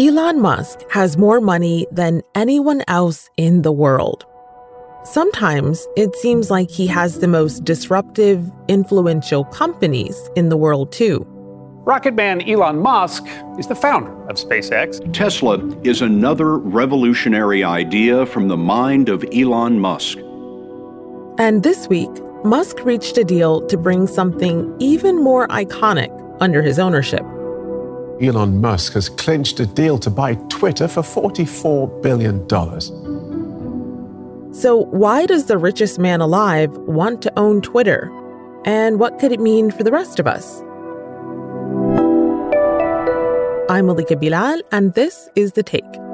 Elon Musk has more money than anyone else in the world. Sometimes it seems like he has the most disruptive, influential companies in the world, too. Rocket man Elon Musk is the founder of SpaceX. Tesla is another revolutionary idea from the mind of Elon Musk. And this week, Musk reached a deal to bring something even more iconic under his ownership. Elon Musk has clinched a deal to buy Twitter for $44 billion. So, why does the richest man alive want to own Twitter? And what could it mean for the rest of us? I'm Malika Bilal, and this is The Take.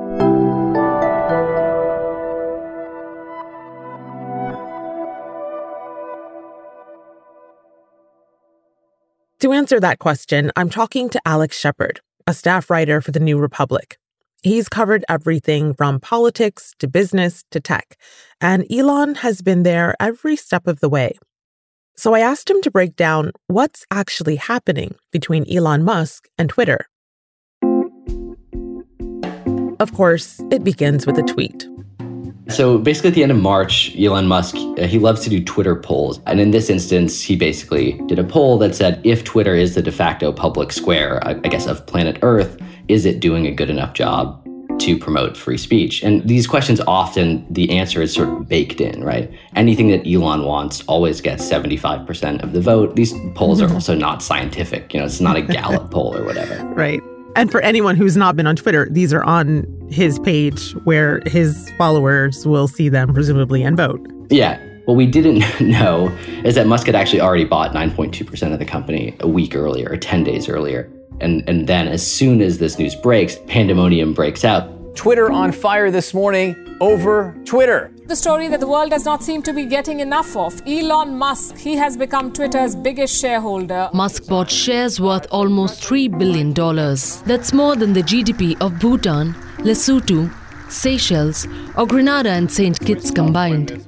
Answer that question, I'm talking to Alex Shephard, a staff writer for The New Republic. He's covered everything from politics to business to tech, and Elon has been there every step of the way. So I asked him to break down what's actually happening between Elon Musk and Twitter. Of course, it begins with a tweet. So basically, at the end of March, Elon Musk, uh, he loves to do Twitter polls. And in this instance, he basically did a poll that said if Twitter is the de facto public square, I guess, of planet Earth, is it doing a good enough job to promote free speech? And these questions often, the answer is sort of baked in, right? Anything that Elon wants always gets 75% of the vote. These polls are also not scientific. You know, it's not a Gallup poll or whatever. Right. And for anyone who's not been on Twitter, these are on his page where his followers will see them, presumably, and vote. Yeah. What we didn't know is that Musk had actually already bought 9.2% of the company a week earlier, or 10 days earlier. And, and then, as soon as this news breaks, pandemonium breaks out. Twitter on fire this morning over Twitter. The story that the world does not seem to be getting enough of. Elon Musk, he has become Twitter's biggest shareholder. Musk bought shares worth almost $3 billion. That's more than the GDP of Bhutan, Lesotho, Seychelles, or Grenada and St. Kitts combined.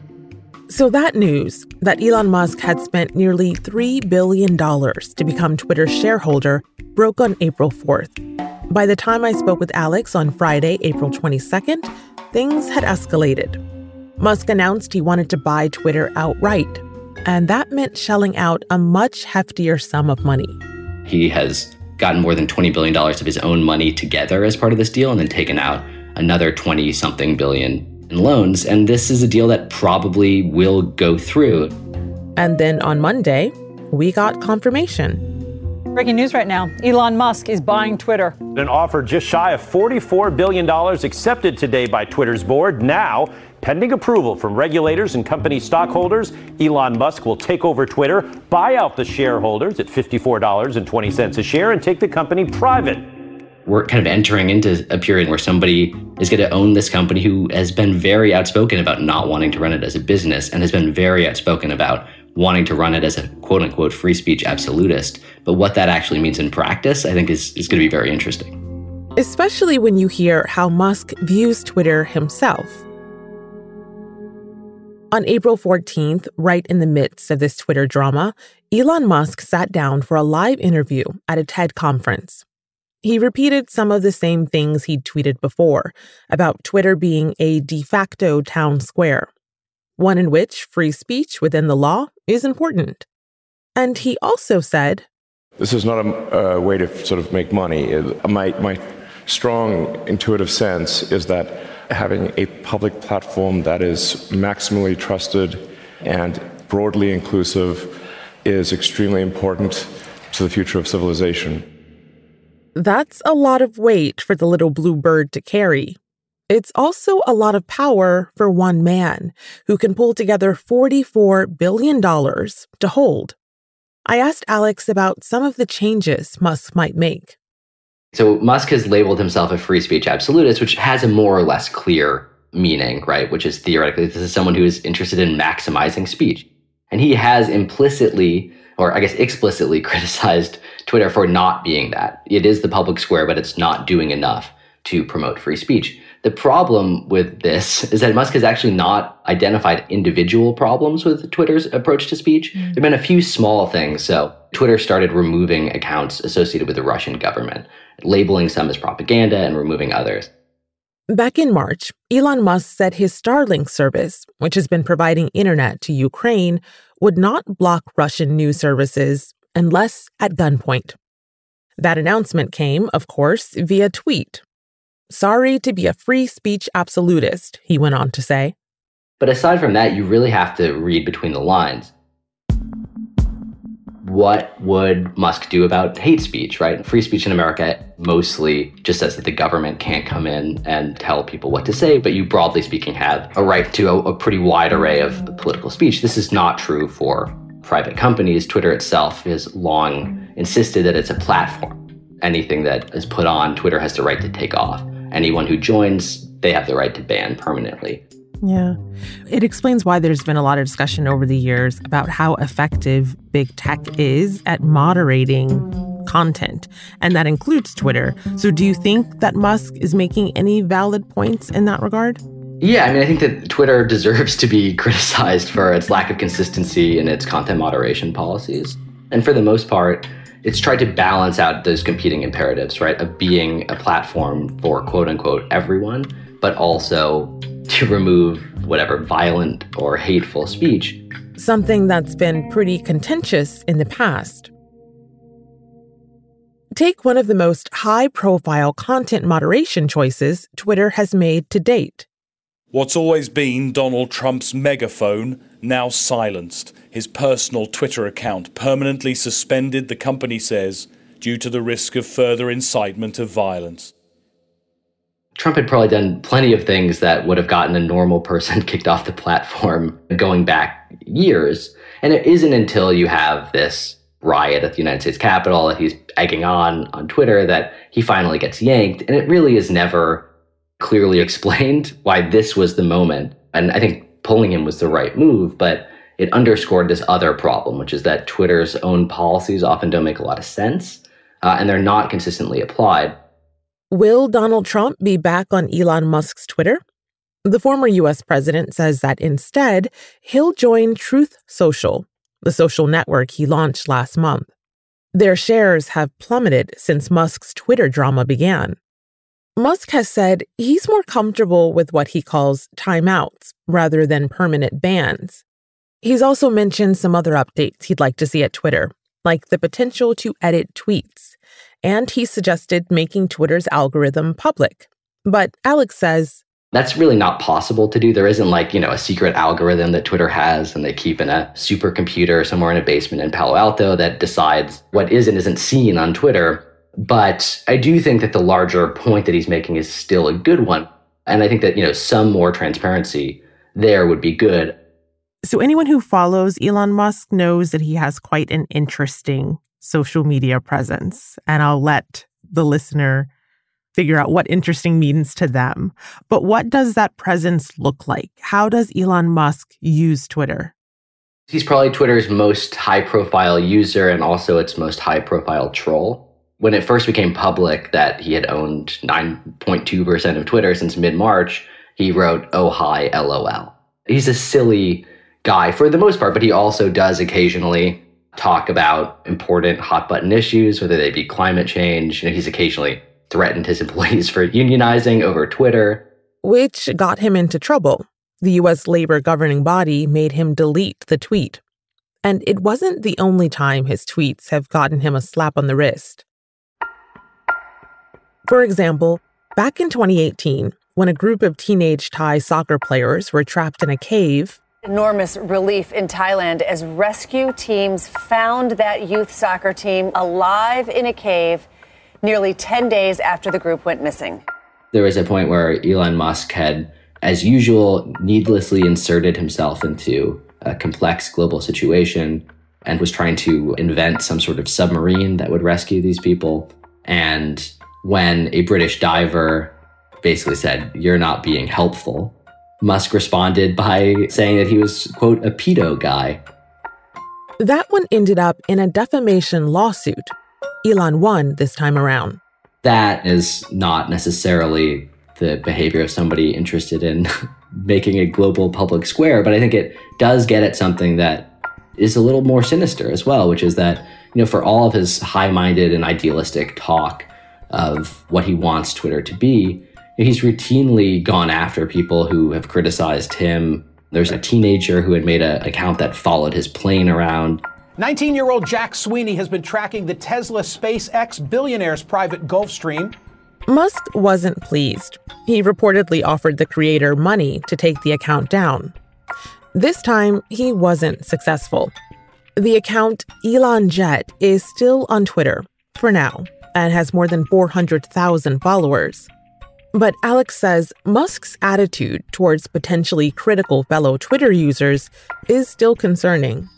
So, that news that Elon Musk had spent nearly $3 billion to become Twitter's shareholder broke on April 4th. By the time I spoke with Alex on Friday, April 22nd, things had escalated. Musk announced he wanted to buy Twitter outright, and that meant shelling out a much heftier sum of money. He has gotten more than $20 billion of his own money together as part of this deal and then taken out another 20 something billion in loans. And this is a deal that probably will go through. And then on Monday, we got confirmation. Breaking news right now Elon Musk is buying Twitter. An offer just shy of $44 billion accepted today by Twitter's board. Now, pending approval from regulators and company stockholders, Elon Musk will take over Twitter, buy out the shareholders at $54.20 a share, and take the company private. We're kind of entering into a period where somebody is going to own this company who has been very outspoken about not wanting to run it as a business and has been very outspoken about wanting to run it as a quote unquote free speech absolutist. But what that actually means in practice, I think, is, is going to be very interesting. Especially when you hear how Musk views Twitter himself. On April 14th, right in the midst of this Twitter drama, Elon Musk sat down for a live interview at a TED conference. He repeated some of the same things he'd tweeted before about Twitter being a de facto town square one in which free speech within the law is important. And he also said, This is not a, a way to sort of make money. My, my strong intuitive sense is that having a public platform that is maximally trusted and broadly inclusive is extremely important to the future of civilization. That's a lot of weight for the little blue bird to carry. It's also a lot of power for one man who can pull together $44 billion to hold. I asked Alex about some of the changes Musk might make. So, Musk has labeled himself a free speech absolutist, which has a more or less clear meaning, right? Which is theoretically, this is someone who is interested in maximizing speech. And he has implicitly, or I guess explicitly, criticized Twitter for not being that. It is the public square, but it's not doing enough to promote free speech. The problem with this is that Musk has actually not identified individual problems with Twitter's approach to speech. Mm. There have been a few small things. So, Twitter started removing accounts associated with the Russian government, labeling some as propaganda and removing others. Back in March, Elon Musk said his Starlink service, which has been providing internet to Ukraine, would not block Russian news services unless at gunpoint. That announcement came, of course, via tweet. Sorry to be a free speech absolutist, he went on to say. But aside from that, you really have to read between the lines what would Musk do about hate speech, right? Free speech in America mostly just says that the government can't come in and tell people what to say, but you, broadly speaking, have a right to a, a pretty wide array of political speech. This is not true for private companies. Twitter itself has long insisted that it's a platform. Anything that is put on Twitter has the right to take off. Anyone who joins, they have the right to ban permanently. Yeah. It explains why there's been a lot of discussion over the years about how effective big tech is at moderating content, and that includes Twitter. So, do you think that Musk is making any valid points in that regard? Yeah, I mean, I think that Twitter deserves to be criticized for its lack of consistency in its content moderation policies. And for the most part, it's tried to balance out those competing imperatives, right? Of being a platform for quote unquote everyone, but also to remove whatever violent or hateful speech. Something that's been pretty contentious in the past. Take one of the most high profile content moderation choices Twitter has made to date. What's always been Donald Trump's megaphone, now silenced. His personal Twitter account permanently suspended, the company says, due to the risk of further incitement of violence. Trump had probably done plenty of things that would have gotten a normal person kicked off the platform going back years. And it isn't until you have this riot at the United States Capitol that he's egging on on Twitter that he finally gets yanked. And it really is never clearly explained why this was the moment. And I think pulling him was the right move, but it underscored this other problem, which is that Twitter's own policies often don't make a lot of sense uh, and they're not consistently applied. Will Donald Trump be back on Elon Musk's Twitter? The former US president says that instead, he'll join Truth Social, the social network he launched last month. Their shares have plummeted since Musk's Twitter drama began. Musk has said he's more comfortable with what he calls timeouts rather than permanent bans. He's also mentioned some other updates he'd like to see at Twitter, like the potential to edit tweets and he suggested making Twitter's algorithm public. But Alex says, that's really not possible to do. There isn't like, you know, a secret algorithm that Twitter has and they keep in a supercomputer somewhere in a basement in Palo Alto that decides what is and isn't seen on Twitter. But I do think that the larger point that he's making is still a good one. And I think that, you know, some more transparency there would be good. So anyone who follows Elon Musk knows that he has quite an interesting social media presence. And I'll let the listener figure out what interesting means to them. But what does that presence look like? How does Elon Musk use Twitter? He's probably Twitter's most high profile user and also its most high profile troll. When it first became public that he had owned 9.2% of Twitter since mid March, he wrote, Oh, hi, LOL. He's a silly guy for the most part, but he also does occasionally talk about important hot button issues, whether they be climate change. You know, he's occasionally threatened his employees for unionizing over Twitter, which got him into trouble. The U.S. labor governing body made him delete the tweet. And it wasn't the only time his tweets have gotten him a slap on the wrist. For example, back in 2018, when a group of teenage Thai soccer players were trapped in a cave, Enormous relief in Thailand as rescue teams found that youth soccer team alive in a cave nearly 10 days after the group went missing. There was a point where Elon Musk had, as usual, needlessly inserted himself into a complex global situation and was trying to invent some sort of submarine that would rescue these people. And when a British diver basically said, You're not being helpful, Musk responded by saying that he was, quote, a pedo guy. That one ended up in a defamation lawsuit. Elon won this time around. That is not necessarily the behavior of somebody interested in making a global public square, but I think it does get at something that is a little more sinister as well, which is that, you know, for all of his high minded and idealistic talk of what he wants Twitter to be, he's routinely gone after people who have criticized him. There's a teenager who had made an account that followed his plane around. 19 year old Jack Sweeney has been tracking the Tesla SpaceX billionaire's private Gulfstream. Musk wasn't pleased. He reportedly offered the creator money to take the account down. This time, he wasn't successful. The account Elon Jet is still on Twitter for now and has more than 400,000 followers. But Alex says Musk's attitude towards potentially critical fellow Twitter users is still concerning.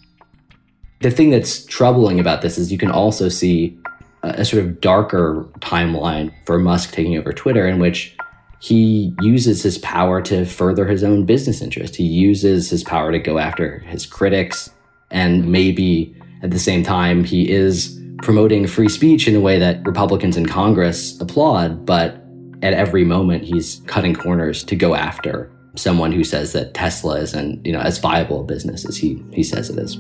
The thing that's troubling about this is you can also see a, sort of darker timeline for Musk taking over Twitter in which he uses his power to further his own business interest. He uses his power to go after his critics. And maybe at the same time, he is promoting free speech in a way that Republicans in Congress applaud. But at every moment, he's cutting corners to go after someone who says that Tesla isn't, you know, as viable a business as he, he says it is.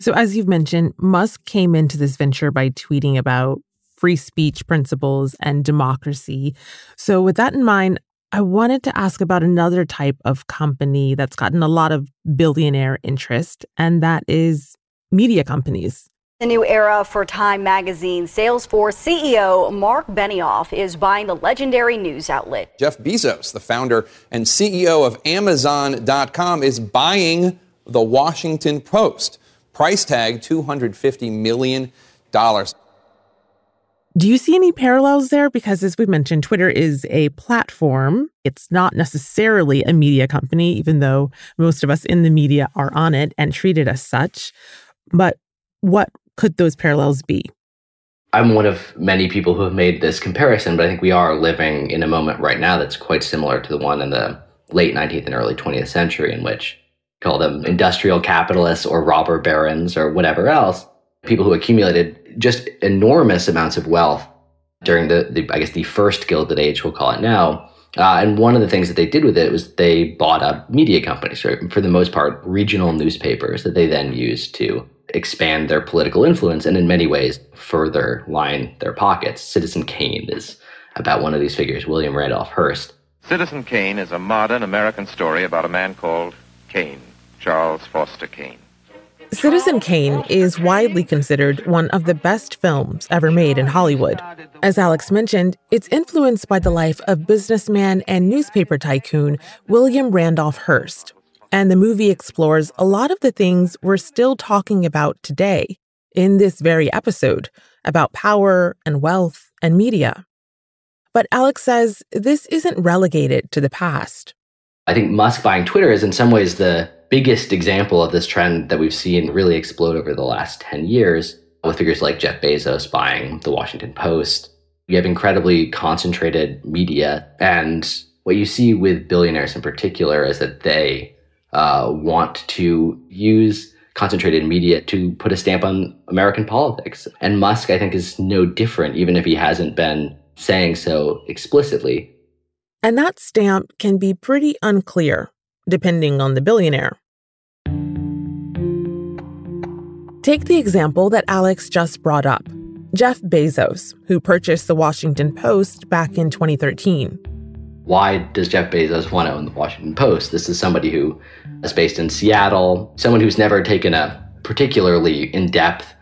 So, as you've mentioned, Musk came into this venture by tweeting about free speech principles and democracy. So, with that in mind, I wanted to ask about another type of company that's gotten a lot of billionaire interest, and that is media companies. A new era for Time magazine. Salesforce CEO Marc Benioff is buying the legendary news outlet. Jeff Bezos, the founder and CEO of Amazon.com, is buying the Washington Post price tag $250 million. Do you see any parallels there? Because as we mentioned, Twitter is a platform. It's not necessarily a media company, even though most of us in the media are on it and treated as such. But what could those parallels be? I'm one of many people who have made this comparison, but I think we are living in a moment right now that's quite similar to the one in the late 19th and early 20th century, in which call them industrial capitalists or robber barons or whatever else, people who accumulated just enormous amounts of wealth during the, the I guess, the first Gilded Age, we'll call it now. Uh, and one of the things that they did with it was they bought up media companies, right? For the most part, regional newspapers that they then used to expand their political influence and in many ways further line their pockets. Citizen Kane is about one of these figures, William Randolph Hearst. Citizen Kane is a modern American story about a man called Kane. Charles Foster Kane. Citizen Kane is widely considered one of the best films ever made in Hollywood. As Alex mentioned, it's influenced by the life of businessman and newspaper tycoon William Randolph Hearst. And the movie explores a lot of the things we're still talking about today in this very episode about power and wealth and media. But Alex says this isn't relegated to the past. I think Musk buying Twitter is in some ways the biggest example of this trend that we've seen really explode over the last 10 years with figures like Jeff Bezos buying the Washington Post. You have incredibly concentrated media. And what you see with billionaires in particular is that they uh, want to use concentrated media to put a stamp on American politics. And Musk, I think, is no different, even if he hasn't been saying so explicitly. And that stamp can be pretty unclear, depending on the billionaire. Take the example that Alex just brought up Jeff Bezos, who purchased the Washington Post back in 2013. Why does Jeff Bezos want to own the Washington Post? This is somebody who is based in Seattle, someone who's never taken a particularly in depth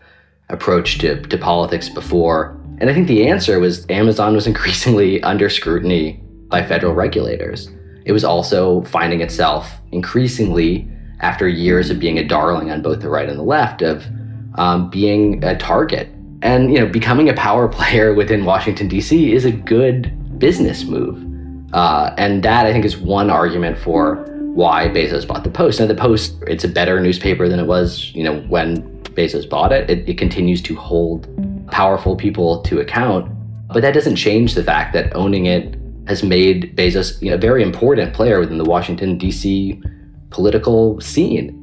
approach to, to politics before. And I think the answer was Amazon was increasingly under scrutiny by federal regulators. It was also finding itself increasingly after years of being a darling on both the right and the left, of um, being a target. And you know, becoming a power player within Washington D.C. is a good business move, uh, and that I think is one argument for why Bezos bought the Post. Now, the Post it's a better newspaper than it was, you know, when Bezos bought it. It, it continues to hold powerful people to account, but that doesn't change the fact that owning it has made Bezos you know, a very important player within the Washington D.C political scene.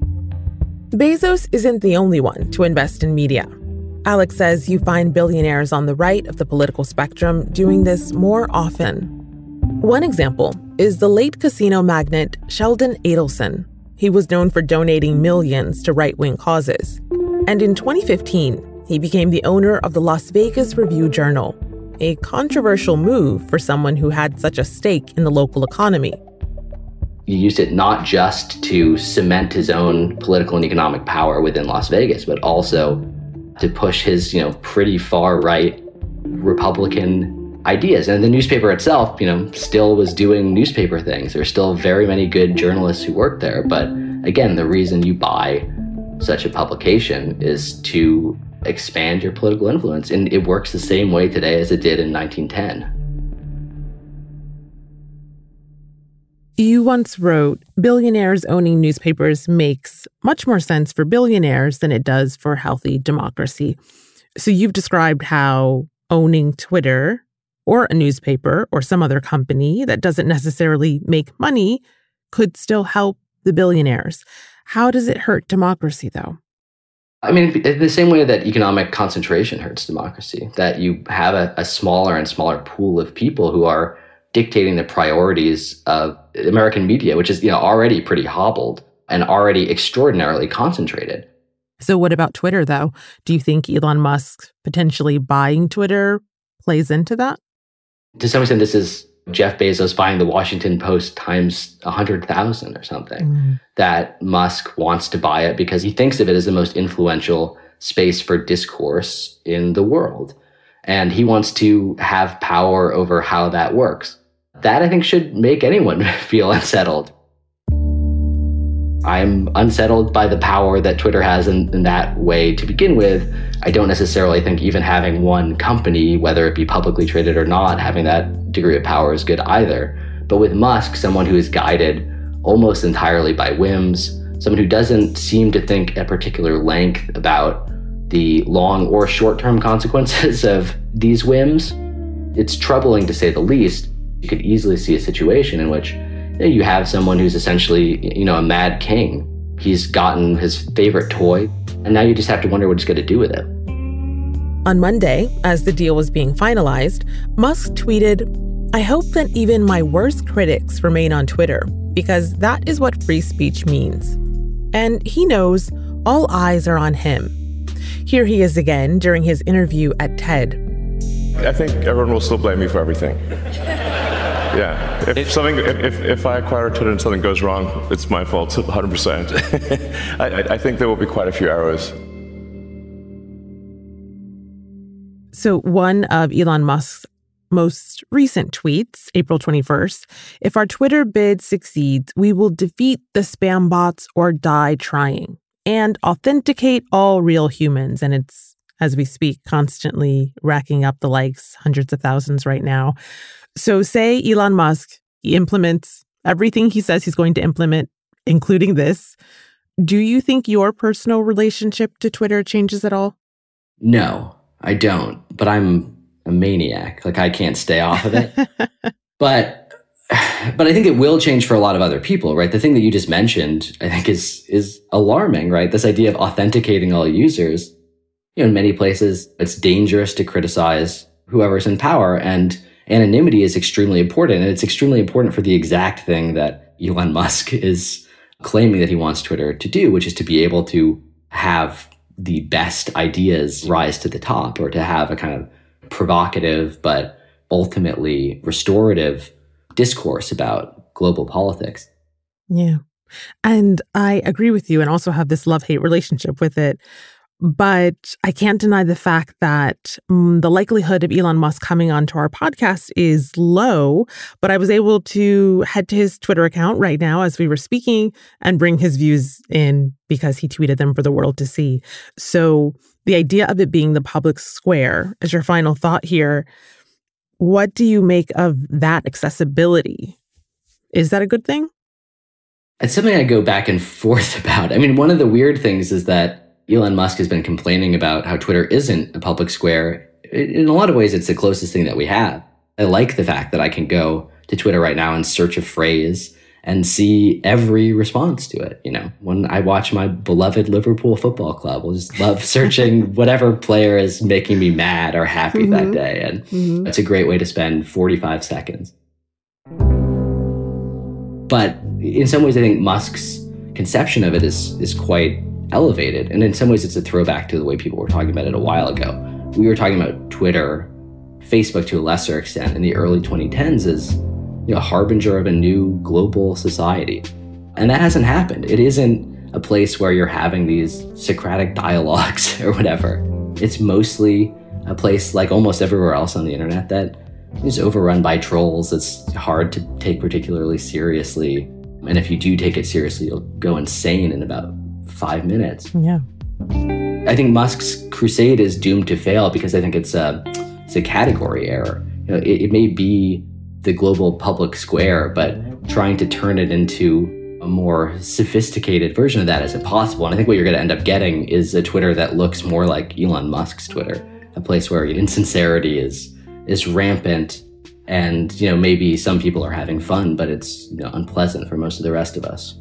Bezos isn't the only one to invest in media. Alex says you find billionaires on the right of the political spectrum doing this more often. One example is the late casino magnate Sheldon Adelson. He was known for donating millions to right wing causes. And in 2015, he became the owner of the Las Vegas Review Journal, a controversial move for someone who had such a stake in the local economy. He used it not just to cement his own political and economic power within Las Vegas, but also to push his, you know, pretty far right Republican ideas. And the newspaper itself, you know, still was doing newspaper things. There There's still very many good journalists who work there. But again, the reason you buy such a publication is to expand your political influence. And it works the same way today as it did in 1910. You once wrote, billionaires owning newspapers makes much more sense for billionaires than it does for healthy democracy. So you've described how owning Twitter or a newspaper or some other company that doesn't necessarily make money could still help the billionaires. How does it hurt democracy, though? I mean, the same way that economic concentration hurts democracy, that you have a, a smaller and smaller pool of people who are dictating the priorities of American media, which is you know already pretty hobbled and already extraordinarily concentrated. So what about Twitter though? Do you think Elon Musk potentially buying Twitter plays into that? To some extent this is Jeff Bezos buying the Washington Post times 100,000 or something. Mm. That Musk wants to buy it because he thinks of it as the most influential space for discourse in the world. And he wants to have power over how that works. That I think should make anyone feel unsettled. I'm unsettled by the power that Twitter has in, in, that way to begin with. I don't necessarily think even having one company, whether it be publicly traded or not, having that degree of power is good either. But with Musk, someone who is guided almost entirely by whims, someone who doesn't seem to think at particular length about the long or short term consequences of these whims, it's troubling to say the least you could easily see a situation in which you, know, you have someone who's essentially, you know, a mad king. He's gotten his favorite toy, and now you just have to wonder what he's going to do with it. On Monday, as the deal was being finalized, Musk tweeted, I hope that even my worst critics remain on Twitter, because that is what free speech means. And he knows all eyes are on him. Here he is again during his interview at TED. I think everyone will still blame me for everything. Yeah. If something, if, if I acquire Twitter and something goes wrong, it's my fault, 100%. I, I think there will be quite a few arrows. So, one of Elon Musk's most recent tweets, April 21st if our Twitter bid succeeds, we will defeat the spam bots or die trying and authenticate all real humans. And it's, as we speak, constantly racking up the likes, hundreds of thousands right now. So, say Elon Musk he implements everything he says he's going to implement, including this. Do you think your personal relationship to Twitter changes at all? No, I don't. But I'm a maniac. Like I can't stay off of it. but but I think it will change for a lot of other people, right? The thing that you just mentioned, I think is is alarming, right? This idea of authenticating all users. You know, in many places it's dangerous to criticize whoever's in power and anonymity is extremely important. And it's extremely important for the exact thing that Elon Musk is claiming that he wants Twitter to do, which is to be able to have the best ideas rise to the top or to have a kind of provocative but ultimately restorative discourse about global politics. Yeah. And I agree with you and also have this love hate relationship with it. But I can't deny the fact that mm, the likelihood of Elon Musk coming onto our podcast is low. But I was able to head to his Twitter account right now as we were speaking and bring his views in because he tweeted them for the world to see. So the idea of it being the public square is your final thought here. What do you make of that accessibility? Is that a good thing? It's something I go back and forth about. I mean, one of the weird things is that Elon Musk has been complaining about how Twitter isn't a public square. In a lot of ways, it's the closest thing that we have. I like the fact that I can go to Twitter right now and search a phrase and see every response to it. You know, when I watch my beloved Liverpool Football Club, I'll just love searching whatever player is making me mad or happy mm-hmm. that day. And mm-hmm. it's a great way to spend 45 seconds. But in some ways, I think Musk's conception of it is, is quite elevated. And in some ways, it's a throwback to the way people were talking about it a while ago. We were talking about Twitter, Facebook to a lesser extent in the early 2010s as you know, a harbinger of a new global society. And that hasn't happened. It isn't a place where you're having these Socratic dialogues or whatever. It's mostly a place like almost everywhere else on the internet that is overrun by trolls. It's hard to take particularly seriously. And if you do take it seriously, you'll go insane in about five minutes. Yeah. I think Musk's crusade is doomed to fail because I think it's a, it's a category error. You know, it, it may be the global public square, but trying to turn it into a more sophisticated version of that is impossible. And I think what you're going to end up getting is a Twitter that looks more like Elon Musk's Twitter, a place where insincerity is is rampant and you know maybe some people are having fun but it's you know unpleasant for most of the rest of us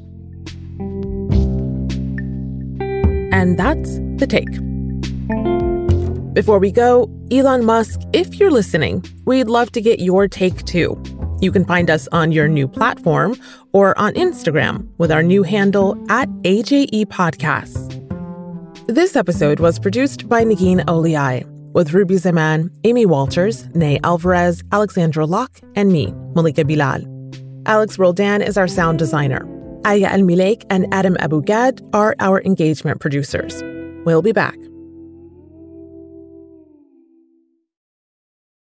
and that's the take before we go elon musk if you're listening we'd love to get your take too you can find us on your new platform or on instagram with our new handle at aje podcasts this episode was produced by Negin Owliaei with Ruby Zaman, Amy Walters, Ney Alvarez, Alexandra Locke, and me, Malika Bilal. Alex Roldan is our sound designer. Aya Elmileik and Adam Abou-Gad are our engagement producers. We'll be back